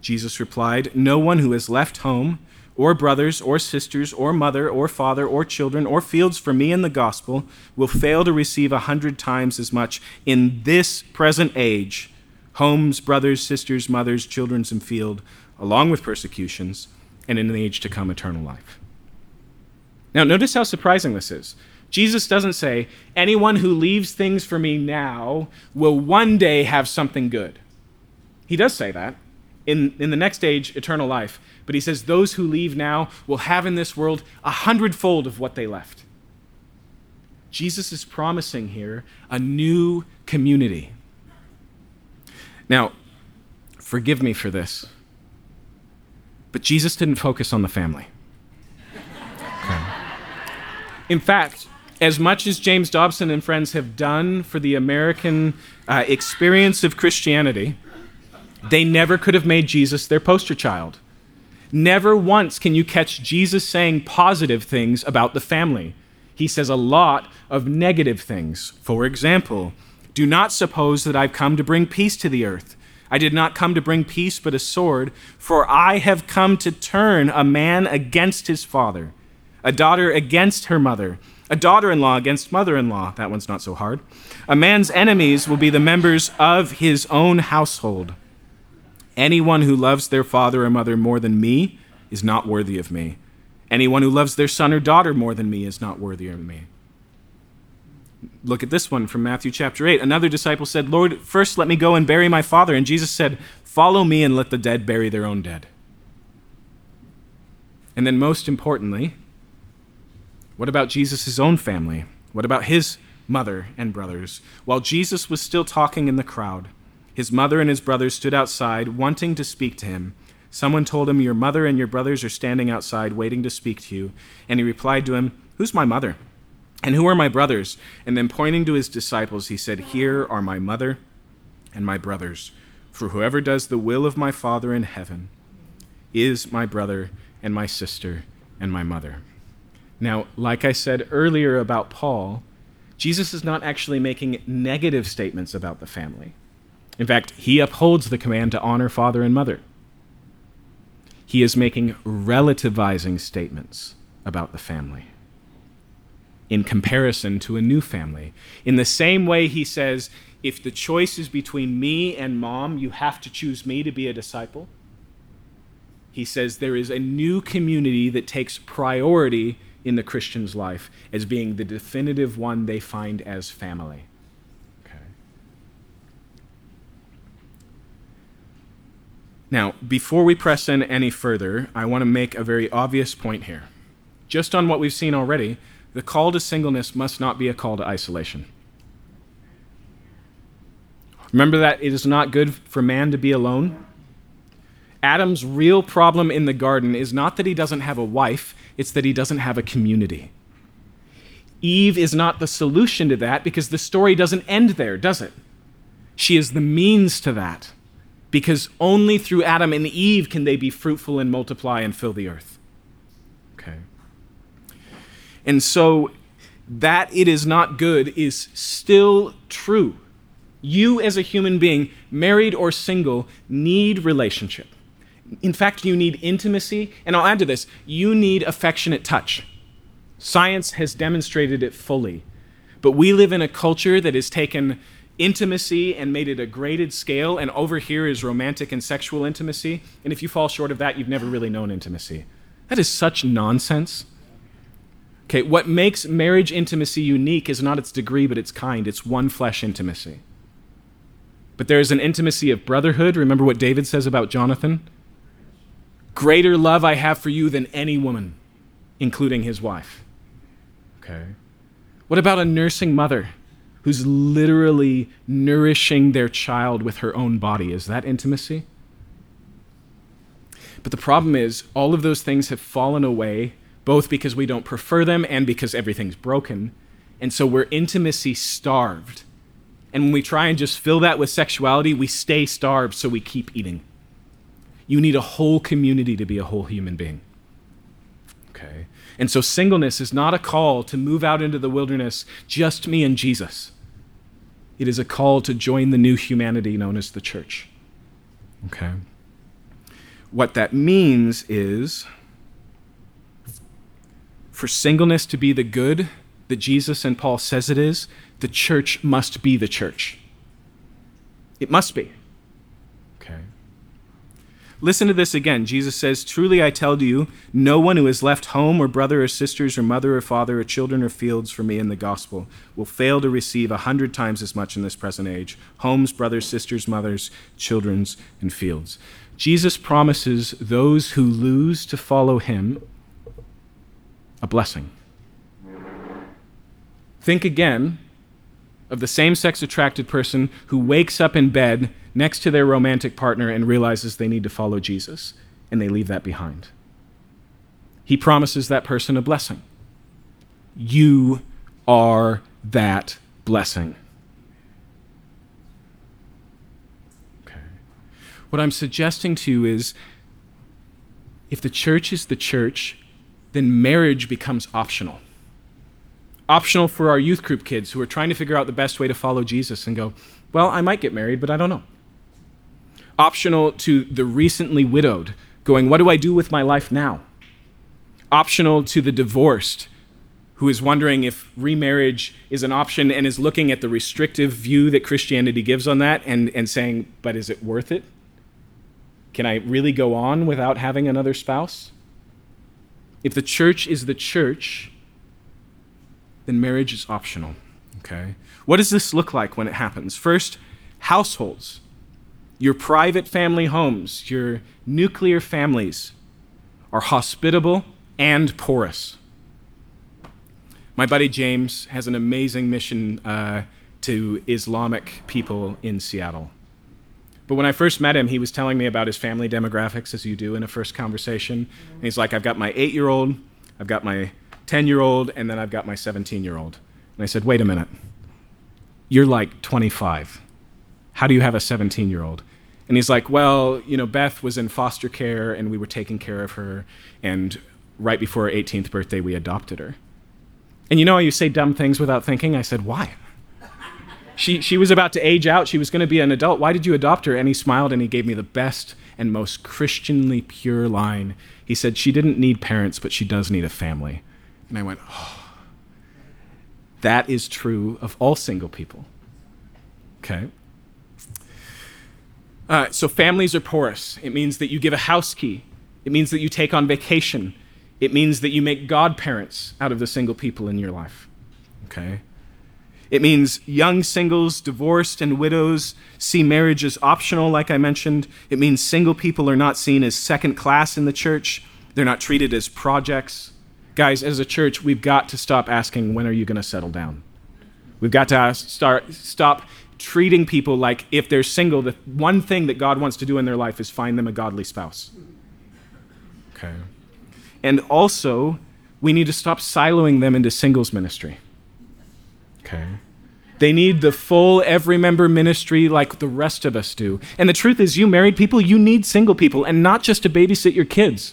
Jesus replied, no one who has left home, or brothers, or sisters, or mother, or father, or children, or fields for me and the gospel will fail to receive a hundred times as much in this present age homes, brothers, sisters, mothers, children, and field, along with persecutions, and in the age to come, eternal life. Now, notice how surprising this is. Jesus doesn't say, anyone who leaves things for me now will one day have something good. He does say that in, in the next age, eternal life. But he says, those who leave now will have in this world a hundredfold of what they left. Jesus is promising here a new community. Now, forgive me for this, but Jesus didn't focus on the family. Okay. In fact, as much as James Dobson and friends have done for the American uh, experience of Christianity, they never could have made Jesus their poster child. Never once can you catch Jesus saying positive things about the family. He says a lot of negative things. For example, do not suppose that I've come to bring peace to the earth. I did not come to bring peace, but a sword, for I have come to turn a man against his father, a daughter against her mother, a daughter in law against mother in law. That one's not so hard. A man's enemies will be the members of his own household. Anyone who loves their father or mother more than me is not worthy of me. Anyone who loves their son or daughter more than me is not worthy of me. Look at this one from Matthew chapter 8. Another disciple said, Lord, first let me go and bury my father. And Jesus said, Follow me and let the dead bury their own dead. And then, most importantly, what about Jesus' own family? What about his mother and brothers? While Jesus was still talking in the crowd, his mother and his brothers stood outside, wanting to speak to him. Someone told him, Your mother and your brothers are standing outside, waiting to speak to you. And he replied to him, Who's my mother? And who are my brothers? And then pointing to his disciples, he said, Here are my mother and my brothers. For whoever does the will of my Father in heaven is my brother and my sister and my mother. Now, like I said earlier about Paul, Jesus is not actually making negative statements about the family. In fact, he upholds the command to honor father and mother. He is making relativizing statements about the family in comparison to a new family. In the same way, he says, if the choice is between me and mom, you have to choose me to be a disciple. He says there is a new community that takes priority in the Christian's life as being the definitive one they find as family. Okay. Now, before we press in any further, I want to make a very obvious point here. Just on what we've seen already, the call to singleness must not be a call to isolation. Remember that it is not good for man to be alone? Adam's real problem in the garden is not that he doesn't have a wife, it's that he doesn't have a community. Eve is not the solution to that because the story doesn't end there, does it? She is the means to that because only through Adam and Eve can they be fruitful and multiply and fill the earth. And so that it is not good is still true. You, as a human being, married or single, need relationship. In fact, you need intimacy, and I'll add to this you need affectionate touch. Science has demonstrated it fully. But we live in a culture that has taken intimacy and made it a graded scale, and over here is romantic and sexual intimacy. And if you fall short of that, you've never really known intimacy. That is such nonsense. Okay, what makes marriage intimacy unique is not its degree, but its kind. It's one flesh intimacy. But there is an intimacy of brotherhood. Remember what David says about Jonathan? Greater love I have for you than any woman, including his wife. Okay. What about a nursing mother? who's literally nourishing their child with her own body. Is that intimacy? But the problem is, all of those things have fallen away, both because we don't prefer them and because everything's broken. And so we're intimacy starved. And when we try and just fill that with sexuality, we stay starved, so we keep eating. You need a whole community to be a whole human being. Okay? And so singleness is not a call to move out into the wilderness, just me and Jesus. It is a call to join the new humanity known as the church. Okay? What that means is for singleness to be the good that Jesus and Paul says it is, the church must be the church. It must be. Okay. Listen to this again. Jesus says, Truly I tell you, no one who has left home or brother or sisters or mother or father or children or fields for me in the gospel will fail to receive a hundred times as much in this present age homes, brothers, sisters, mothers, children's, and fields. Jesus promises those who lose to follow him a blessing. Think again of the same sex attracted person who wakes up in bed next to their romantic partner and realizes they need to follow Jesus, and they leave that behind. He promises that person a blessing. You are that blessing. Okay. What I'm suggesting to you is if the church is the church, then marriage becomes optional optional for our youth group kids who are trying to figure out the best way to follow Jesus and go, well, I might get married, but I don't know. Optional to the recently widowed, going, what do I do with my life now? Optional to the divorced, who is wondering if remarriage is an option and is looking at the restrictive view that Christianity gives on that and, and saying, but is it worth it? Can I really go on without having another spouse? If the church is the church, then marriage is optional. Okay? What does this look like when it happens? First, households. Your private family homes, your nuclear families are hospitable and porous. My buddy James has an amazing mission uh, to Islamic people in Seattle. But when I first met him, he was telling me about his family demographics, as you do in a first conversation. And he's like, I've got my eight year old, I've got my 10 year old, and then I've got my 17 year old. And I said, wait a minute. You're like 25. How do you have a 17 year old? And he's like, well, you know, Beth was in foster care and we were taking care of her. And right before her 18th birthday, we adopted her. And you know how you say dumb things without thinking? I said, why? She, she was about to age out. She was going to be an adult. Why did you adopt her? And he smiled and he gave me the best and most Christianly pure line. He said, She didn't need parents, but she does need a family. And I went, oh, that is true of all single people. Okay? So families are porous. It means that you give a house key. It means that you take on vacation. It means that you make godparents out of the single people in your life. Okay? It means young singles, divorced, and widows see marriage as optional, like I mentioned. It means single people are not seen as second class in the church, they're not treated as projects guys, as a church, we've got to stop asking, when are you going to settle down? We've got to start, stop treating people like if they're single, the one thing that God wants to do in their life is find them a godly spouse. Okay. And also, we need to stop siloing them into singles ministry. Okay. They need the full every member ministry like the rest of us do. And the truth is, you married people, you need single people, and not just to babysit your kids.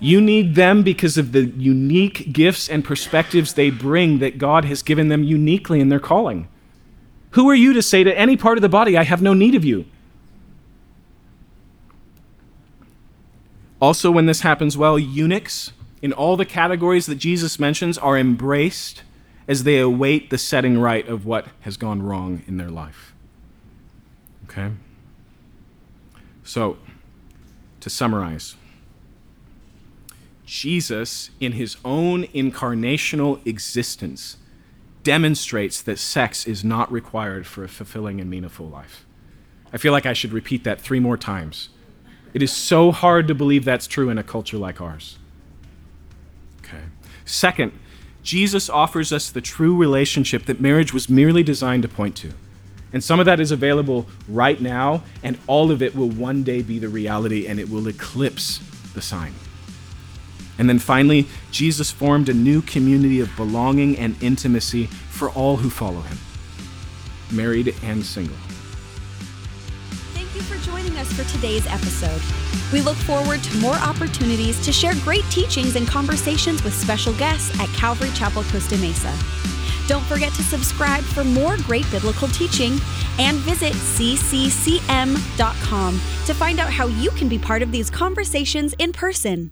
You need them because of the unique gifts and perspectives they bring that God has given them uniquely in their calling. Who are you to say to any part of the body, I have no need of you? Also, when this happens well, eunuchs in all the categories that Jesus mentions are embraced as they await the setting right of what has gone wrong in their life. Okay? So, to summarize, Jesus, in his own incarnational existence, demonstrates that sex is not required for a fulfilling and meaningful life. I feel like I should repeat that three more times. It is so hard to believe that's true in a culture like ours. Okay. Second, Jesus offers us the true relationship that marriage was merely designed to point to. And some of that is available right now, and all of it will one day be the reality, and it will eclipse the sign. And then finally, Jesus formed a new community of belonging and intimacy for all who follow him, married and single you for joining us for today's episode. We look forward to more opportunities to share great teachings and conversations with special guests at Calvary Chapel Costa Mesa. Don't forget to subscribe for more great biblical teaching and visit cccm.com to find out how you can be part of these conversations in person.